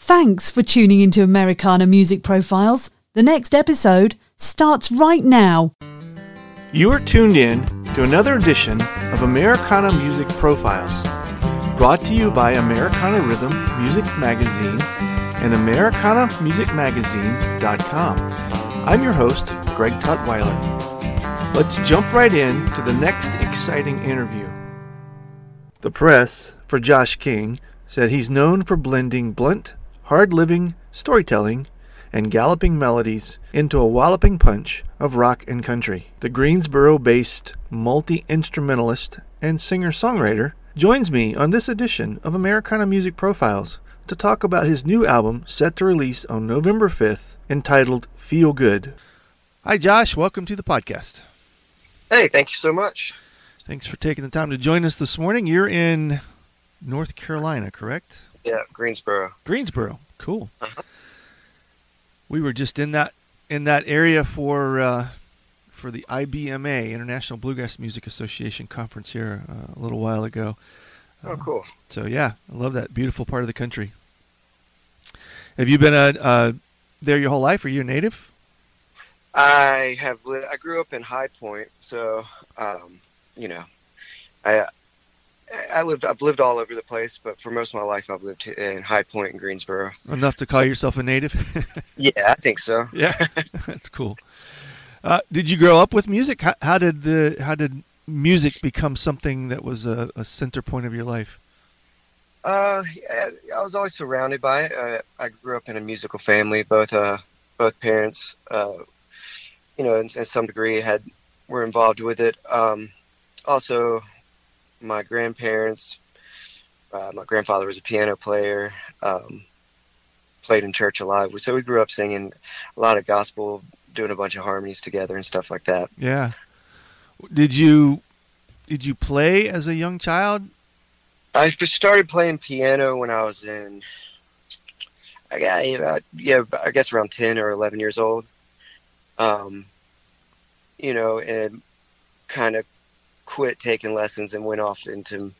Thanks for tuning into Americana Music Profiles. The next episode starts right now. You are tuned in to another edition of Americana Music Profiles, brought to you by Americana Rhythm Music Magazine and AmericanaMusicMagazine.com. I'm your host, Greg Tutwiler. Let's jump right in to the next exciting interview. The press, for Josh King, said he's known for blending blunt, hard living, storytelling, and galloping melodies into a walloping punch of rock and country. The Greensboro based multi instrumentalist and singer songwriter joins me on this edition of Americana Music Profiles to talk about his new album set to release on November 5th entitled Feel Good. Hi, Josh. Welcome to the podcast. Hey, thank you so much. Thanks for taking the time to join us this morning. You're in North Carolina, correct? Yeah, Greensboro. Greensboro. Cool. Uh-huh. We were just in that in that area for uh, for the IBMA International Bluegrass Music Association conference here uh, a little while ago. Oh, cool. Uh, so yeah, I love that beautiful part of the country. Have you been a, uh, there your whole life? Are you a native? I have. Li- I grew up in High Point, so um, you know, I I lived. I've lived all over the place, but for most of my life, I've lived in High Point and Greensboro. Enough to call so, yourself a native? yeah, I think so. yeah, that's cool. Uh, did you grow up with music? How, how, did the how did music become something that was a, a center point of your life? Uh, I was always surrounded by it. I, I grew up in a musical family. Both uh, both parents, uh, you know, in, in some degree, had were involved with it. Um, also, my grandparents. Uh, my grandfather was a piano player. Um, played in church a lot. So we grew up singing a lot of gospel, doing a bunch of harmonies together and stuff like that. Yeah. Did you did you play as a young child? I started playing piano when I was in, I got about yeah, I guess around ten or eleven years old. Um, you know, and kind of quit taking lessons and went off into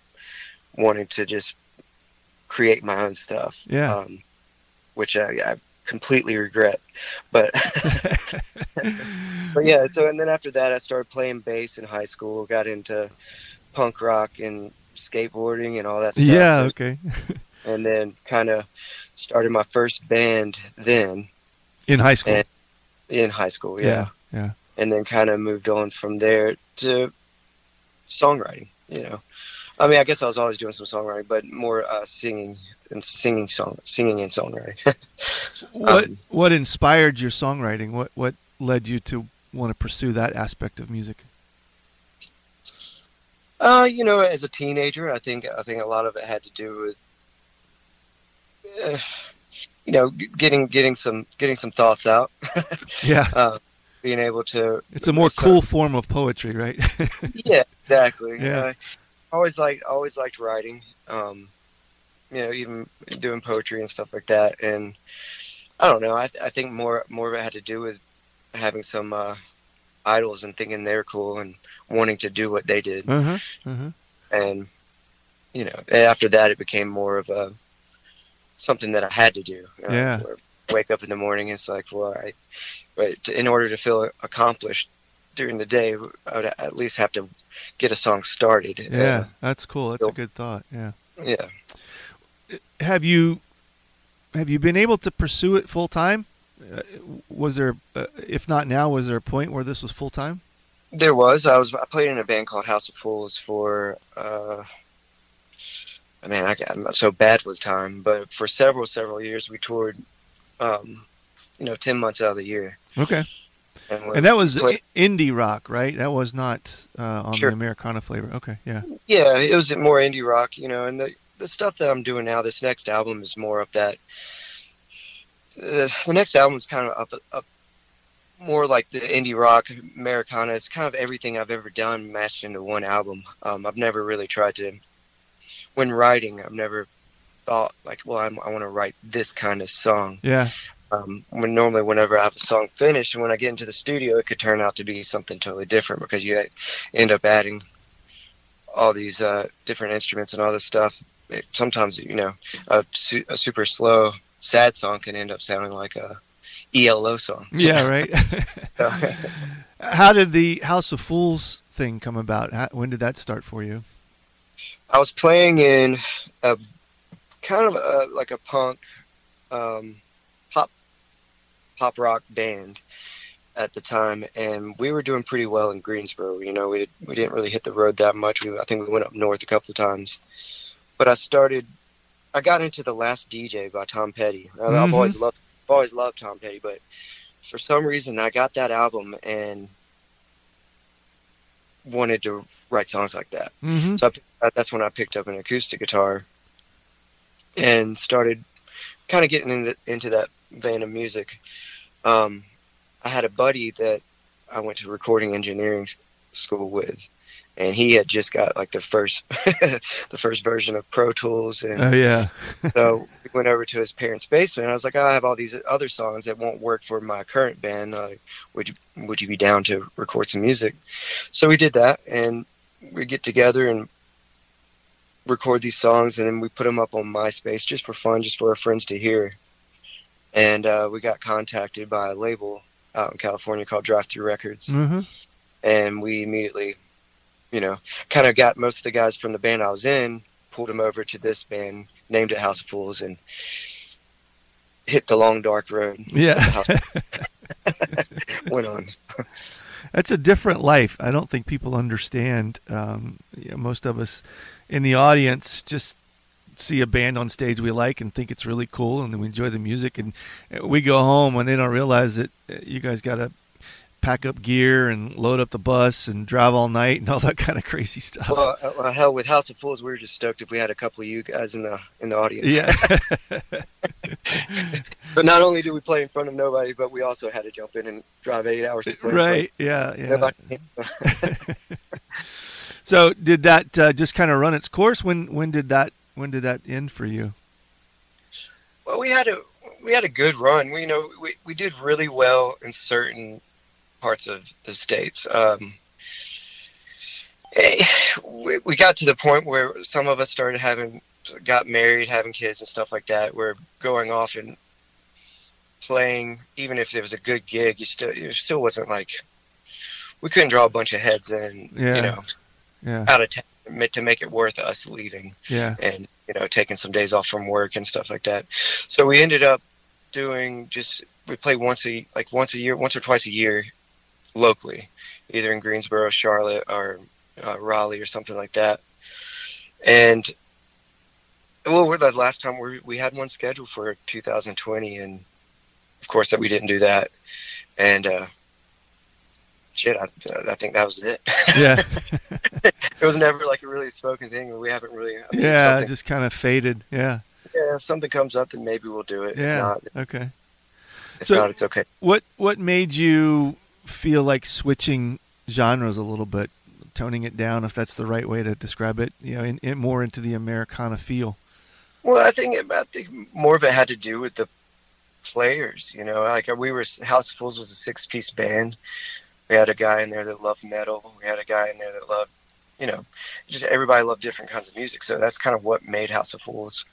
wanting to just create my own stuff. Yeah. Um, which I, I, completely regret. But but yeah. So and then after that, I started playing bass in high school. Got into punk rock and skateboarding and all that stuff. Yeah. Okay. and then kind of started my first band then. In high school. in high school, yeah. Yeah. yeah. And then kind of moved on from there to songwriting. You know, I mean, I guess I was always doing some songwriting, but more uh, singing and singing song, singing and songwriting. what um, What inspired your songwriting? What What led you to want to pursue that aspect of music? Uh, you know, as a teenager, I think I think a lot of it had to do with, uh, you know, getting getting some getting some thoughts out. yeah. Uh, being able to. It's a more cool form of poetry, right? yeah, exactly. Yeah. Uh, always like always liked writing. Um, you know, even doing poetry and stuff like that. And I don't know. I I think more more of it had to do with having some uh, idols and thinking they're cool and wanting to do what they did. Uh-huh, uh-huh. And you know, after that, it became more of a something that I had to do. Uh, yeah. Wake up in the morning. It's like, well, I but in order to feel accomplished during the day, I would at least have to get a song started. Yeah, uh, that's cool. That's a good thought. Yeah. Yeah. Have you have you been able to pursue it full time? Uh, was there, uh, if not now, was there a point where this was full time? There was. I was. I played in a band called House of Fools for. Uh, I mean, I, am so bad with time, but for several several years we toured. Um, you know, ten months out of the year. Okay. And, and that was play- indie rock, right? That was not uh, on sure. the Americana flavor. Okay, yeah. Yeah, it was more indie rock, you know, and the the stuff that I'm doing now, this next album is more of that. Uh, the next album is kind of up, up more like the indie rock Americana. It's kind of everything I've ever done mashed into one album. Um, I've never really tried to, when writing, I've never thought like, well, I'm, i want to write this kind of song. Yeah. Um, when normally, whenever I have a song finished, and when I get into the studio, it could turn out to be something totally different because you end up adding all these uh, different instruments and all this stuff. It, sometimes, you know, a, su- a super slow, sad song can end up sounding like a ELO song. Yeah, right. How did the House of Fools thing come about? How, when did that start for you? I was playing in a kind of a, like a punk um, pop pop rock band at the time, and we were doing pretty well in Greensboro. You know, we we didn't really hit the road that much. We, I think we went up north a couple of times, but I started. I got into the Last DJ by Tom Petty. I've mm-hmm. always loved I've always loved Tom Petty, but for some reason I got that album and wanted to write songs like that. Mm-hmm. So I, that's when I picked up an acoustic guitar and started kind of getting into, into that vein of music. Um, I had a buddy that I went to recording engineering school with, and he had just got like the first the first version of Pro Tools and oh yeah so we went over to his parents' basement I was like oh, I have all these other songs that won't work for my current band uh, would you would you be down to record some music so we did that and we get together and record these songs and then we put them up on MySpace just for fun just for our friends to hear and uh, we got contacted by a label out in California called Drive-Thru Records mm-hmm. and we immediately you know, kind of got most of the guys from the band I was in, pulled them over to this band, named it House of Fools, and hit the long dark road. Yeah. Went on. That's a different life. I don't think people understand. Um, you know, most of us in the audience just see a band on stage we like and think it's really cool and we enjoy the music and we go home and they don't realize that uh, you guys got to pack up gear and load up the bus and drive all night and all that kind of crazy stuff. Well, uh, well, hell, with House of Fools, we were just stoked if we had a couple of you guys in the in the audience. Yeah. but not only did we play in front of nobody, but we also had to jump in and drive eight hours to play. Right. Yeah. Yeah. so, did that uh, just kind of run its course? When when did that when did that end for you? Well, we had a we had a good run. We you know we, we did really well in certain parts of the states. Um, eh, we, we got to the point where some of us started having got married, having kids and stuff like that. We're going off and playing, even if it was a good gig, you still it still wasn't like we couldn't draw a bunch of heads in, yeah. you know, yeah. out of town to make it worth us leaving. Yeah. And you know, taking some days off from work and stuff like that. So we ended up doing just we play once a like once a year, once or twice a year locally, either in Greensboro, Charlotte, or uh, Raleigh, or something like that. And well, we're the last time we we had one scheduled for 2020, and of course that we didn't do that. And uh, shit, I, I think that was it. Yeah, it was never like a really spoken thing. We haven't really. I mean, yeah, it just kind of faded. Yeah. Yeah, if something comes up, then maybe we'll do it. Yeah. If not, okay. If so not, it's okay. What What made you feel like switching genres a little bit, toning it down, if that's the right way to describe it, you know, in, in more into the Americana feel? Well, I think I think more of it had to do with the players. You know, like we were House of Fools was a six piece band. We had a guy in there that loved metal. We had a guy in there that loved, you know, just everybody loved different kinds of music. So that's kind of what made House of Fools.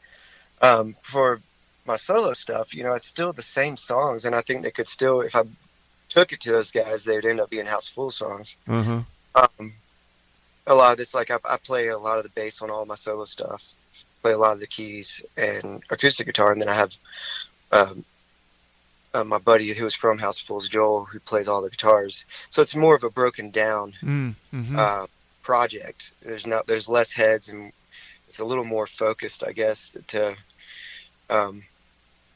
Um, for my solo stuff, you know, it's still the same songs, and I think they could still, if I took it to those guys, they would end up being House Full songs. Mm-hmm. Um, a lot of this, like I, I, play a lot of the bass on all my solo stuff. play a lot of the keys and acoustic guitar, and then I have um, uh, my buddy who was from House Fools, Joel, who plays all the guitars. So it's more of a broken down Mm, mhm. uh, project. There's not there's less heads and it's a little more focused, I guess. To um,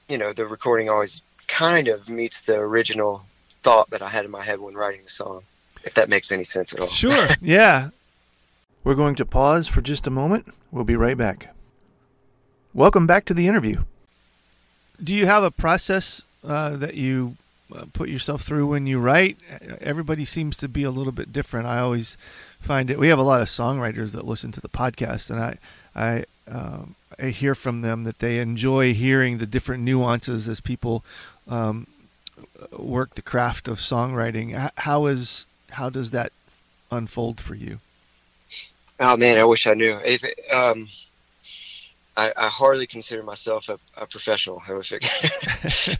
you know, the recording always kind of meets the original thought that I had in my head when writing the song. If that makes any sense at all. Sure. yeah. We're going to pause for just a moment. We'll be right back. Welcome back to the interview. Do you have a process uh, that you uh, put yourself through when you write? Everybody seems to be a little bit different. I always find it. We have a lot of songwriters that listen to the podcast, and I, I, um, I hear from them that they enjoy hearing the different nuances as people um, work the craft of songwriting. How is how does that unfold for you? Oh man, I wish I knew. If um, I, I hardly consider myself a, a professional. Horrific.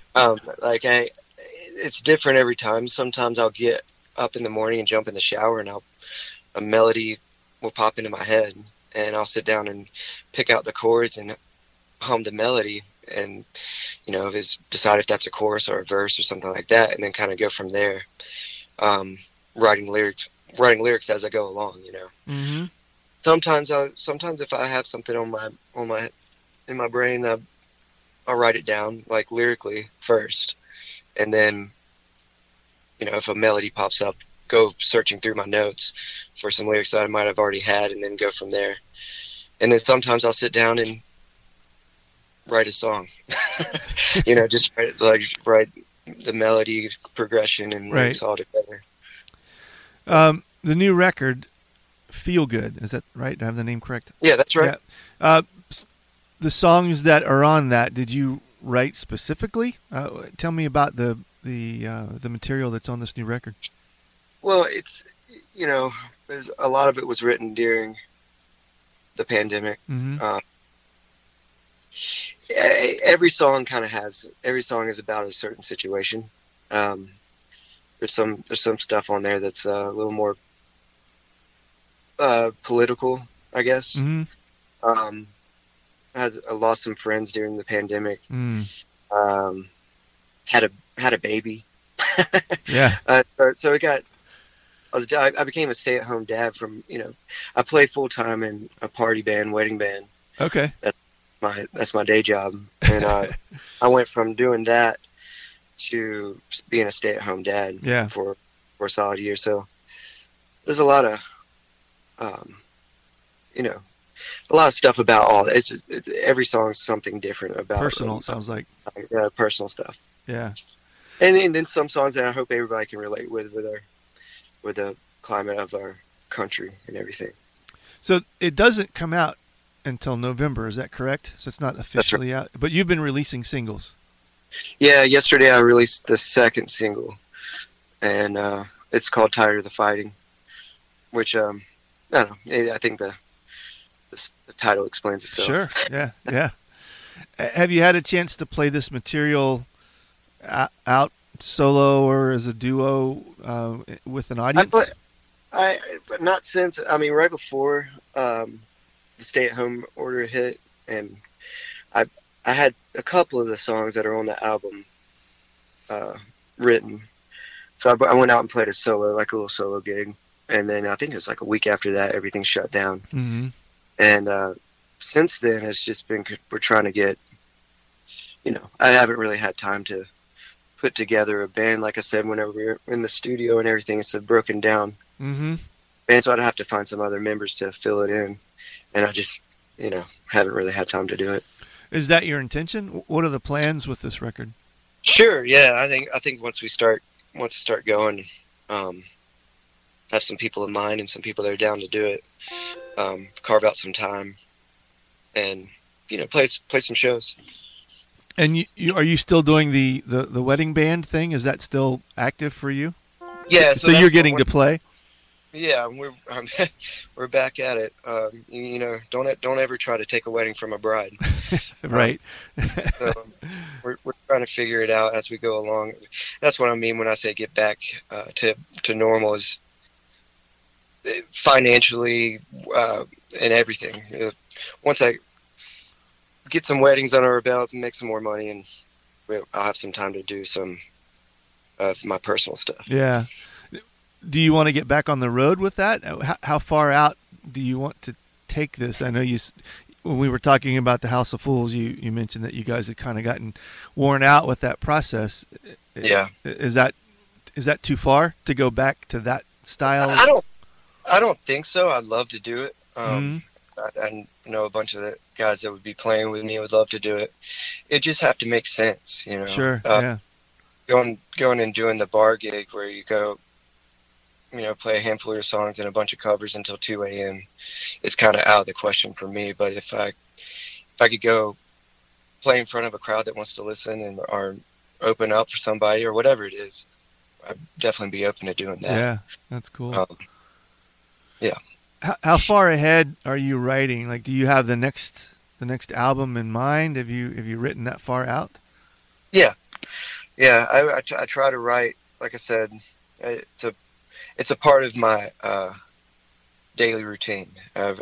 um, like I, it's different every time. Sometimes I'll get up in the morning and jump in the shower, and I'll a melody will pop into my head, and I'll sit down and pick out the chords and hum the melody, and you know, is decide if that's a chorus or a verse or something like that, and then kind of go from there. Um, writing lyrics, writing lyrics as I go along. You know Mm-hmm. Sometimes I sometimes if I have something on my on my in my brain, I, I'll write it down like lyrically first, and then you know if a melody pops up, go searching through my notes for some lyrics that I might have already had, and then go from there. And then sometimes I'll sit down and write a song. you know, just write, like write the melody progression and Right. lyrics all together. Um, the new record, "Feel Good," is that right? Do I have the name correct? Yeah, that's right. Yeah. Uh, the songs that are on that, did you write specifically? Uh, tell me about the the uh, the material that's on this new record. Well, it's you know, there's a lot of it was written during the pandemic. Mm-hmm. Uh, every song kind of has every song is about a certain situation. Um, there's some there's some stuff on there that's uh, a little more uh, political, I guess. Mm-hmm. Um, I, had, I lost some friends during the pandemic. Mm. Um, had a had a baby. Yeah. Uh, so, so it got. I was. I, became a stay-at-home dad from. You know, I play full time in a party band, wedding band. Okay. My that's my day job, and uh, I went from doing that to being a stay-at-home dad Yeah. for for a solid year. So there's a lot of, um, you know, a lot of stuff about all. It's, it's every song's something different about Personal. um, sounds like. uh, personal stuff. Yeah. and, and then some songs that I hope everybody can relate with with our with the climate of our country and everything. So it doesn't come out until November. Is that correct? So it's not officially out. But you've been releasing singles. Yeah, yesterday I released the second single, and uh, it's called "Tired of the Fighting," which um, I don't know. I think the the, the title explains itself. Sure. Yeah. Yeah. Have you had a chance to play this material out solo or as a duo uh, with an I audience? play, I not since I mean right before um, the stay-at-home order hit, and I I had a couple of the songs that are on the album uh, written, so I, I went out and played a solo, like a little solo gig, and then I think it was like a week after that, everything shut down, hmm and uh, since then it's just been we're trying to get, you know, I haven't really had time to put together a band. Like I said, whenever we were in the studio and everything, it's broken down hmm and so I'd have to find some other members to fill it in, and I just, you know, haven't really had time to do it. Is that your intention? What are the plans with this record? Sure, yeah, I think I think once we start once we start going, um, have some people in mind and some people that are down to do it, um, carve out some time, and you know, play play some shows. And you, you are you still doing the, the, the wedding band thing? Is that still active for you? Yeah, So, so, you're getting to play. Yeah, we're um, we're back at it. Um, you, you know, don't don't ever try to take a wedding from a bride. right. So we're, we're trying to figure it out as we go along. That's what I mean when I say get back uh, to to normal is financially uh, and everything. You know, once I get some weddings under our belt and make some more money, and I'll have some time to do some of my personal stuff. Yeah. Do you want to get back on the road with that? How, how far out do you want to take this? I know you when we were talking about the House of Fools, you, you mentioned that you guys had kind of gotten worn out with that process. Yeah. Is that is that too far to go back to that style? I don't I don't think so. I'd love to do it. Um, mm-hmm. I, I, know a bunch of the guys that would be playing with me would love to do it. It just have to make sense, you know. Sure. Uh, yeah. Going going and doing the bar gig where you go you know, play a handful of your songs and a bunch of covers until 2 a.m. It's kind of out of the question for me. But if I if I could go play in front of a crowd that wants to listen and or open up for somebody or whatever it is, I'd definitely be open to doing that. Yeah, that's cool. Um, yeah. How, how far ahead are you writing? Like, do you have the next the next album in mind? Have you have you written that far out? Yeah, yeah. I, I, I try to write. Like I said, it's a it's a part of my uh, daily routine. I've,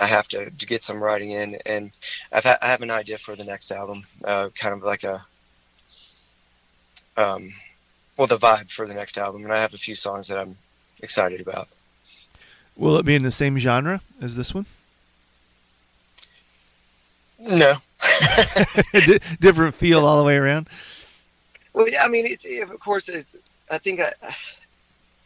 I have to, to get some writing in, and I've ha- I have an idea for the next album, uh, kind of like a, um, well, the vibe for the next album, and I have a few songs that I'm excited about. Will it be in the same genre as this one? No. Different feel all the way around. Well, yeah, I mean, it's of course it's. I think I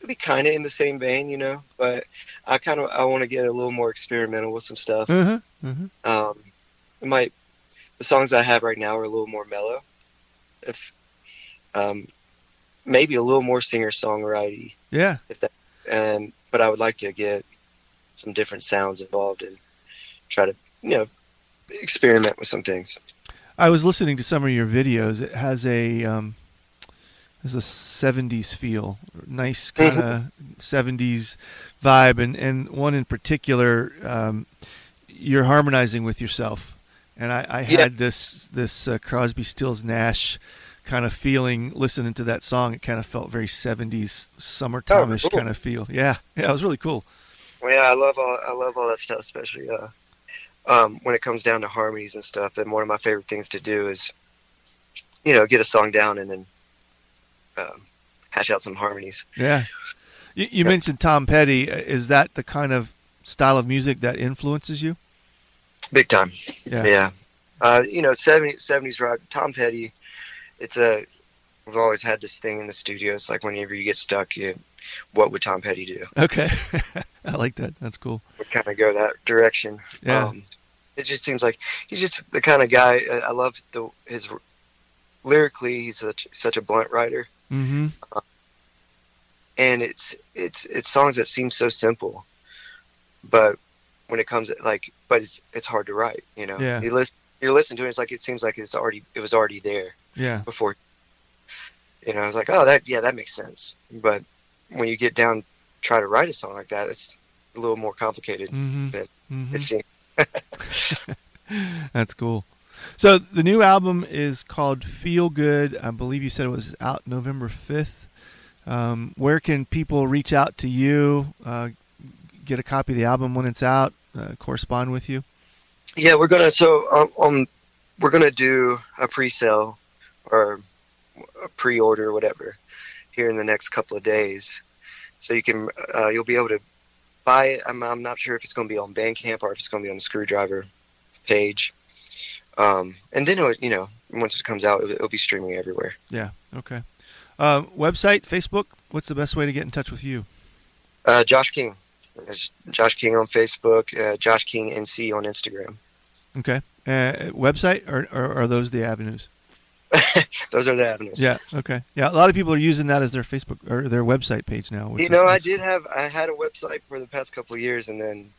be kind of in the same vein, you know. But I kind of I want to get a little more experimental with some stuff. Mm-hmm, mm-hmm. Um, it might the songs I have right now are a little more mellow. If um, maybe a little more singer songwriting. Yeah. If that and but I would like to get some different sounds involved and try to you know experiment with some things. I was listening to some of your videos. It has a um, there's a 70s feel, nice kind of 70s vibe, and and one in particular, um, you're harmonizing with yourself, and I, I had yeah. this this uh, Crosby, Stills, Nash kind of feeling listening to that song. It kind of felt very 70s summertime-ish oh, cool. kind of feel. Yeah, yeah, it was really cool. Well, yeah, I love all I love all that stuff, especially uh, um, when it comes down to harmonies and stuff. Then one of my favorite things to do is, you know, get a song down and then um, hash out some harmonies. Yeah. You, you mentioned Tom Petty. Is that the kind of style of music that influences you? Big time. Yeah. Yeah. Uh, you know, 70s, 70s rock. Tom Petty. It's a. We've always had this thing in the studio. It's like whenever you get stuck, you, what would Tom Petty do? Okay, I like that. That's cool. We kind of go that direction. Yeah. Um, it just seems like he's just the kind of guy. I love the his lyrically. He's such such a blunt writer. Mm-hmm. Uh, and it's it's it's songs that seem so simple, but when it comes like, but it's it's hard to write. You know, yeah. you listen you're listening to it. It's like it seems like it's already it was already there. Yeah. Before. You know, I was like, oh, that yeah, that makes sense. But when you get down, try to write a song like that, it's a little more complicated mm-hmm. than mm-hmm. it seems. That's cool. So the new album is called Feel Good. I believe you said it was out November 5th. Um, where can people reach out to you, uh, get a copy of the album when it's out, uh, correspond with you? Yeah, we're gonna so um, um we're gonna do a pre-sale or a pre-order or whatever here in the next couple of days. So you can uh, you'll be able to buy it. I'm, I'm not sure if it's going to be on Bandcamp or if it's going to be on the Screwdriver page. Um, and then it, you know, once it comes out, it'll, it'll be streaming everywhere. Yeah. Okay. Uh, website, Facebook. What's the best way to get in touch with you? Uh, Josh King. It's Josh King on Facebook. Uh, Josh King NC on Instagram. Okay. Uh, website, or, or are those the avenues? those are the avenues. Yeah. Okay. Yeah. A lot of people are using that as their Facebook or their website page now. You know, I did have I had a website for the past couple of years, and then,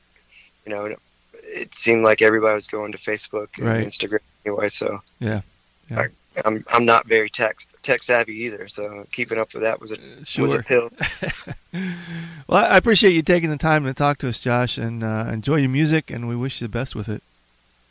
you know, it seemed like everybody was going to Facebook and right. Instagram anyway. So yeah, yeah. I, I'm, I'm not very tech tech savvy either. So keeping up with that was a sure. was a pill. well, I appreciate you taking the time to talk to us, Josh, and uh, enjoy your music, and we wish you the best with it.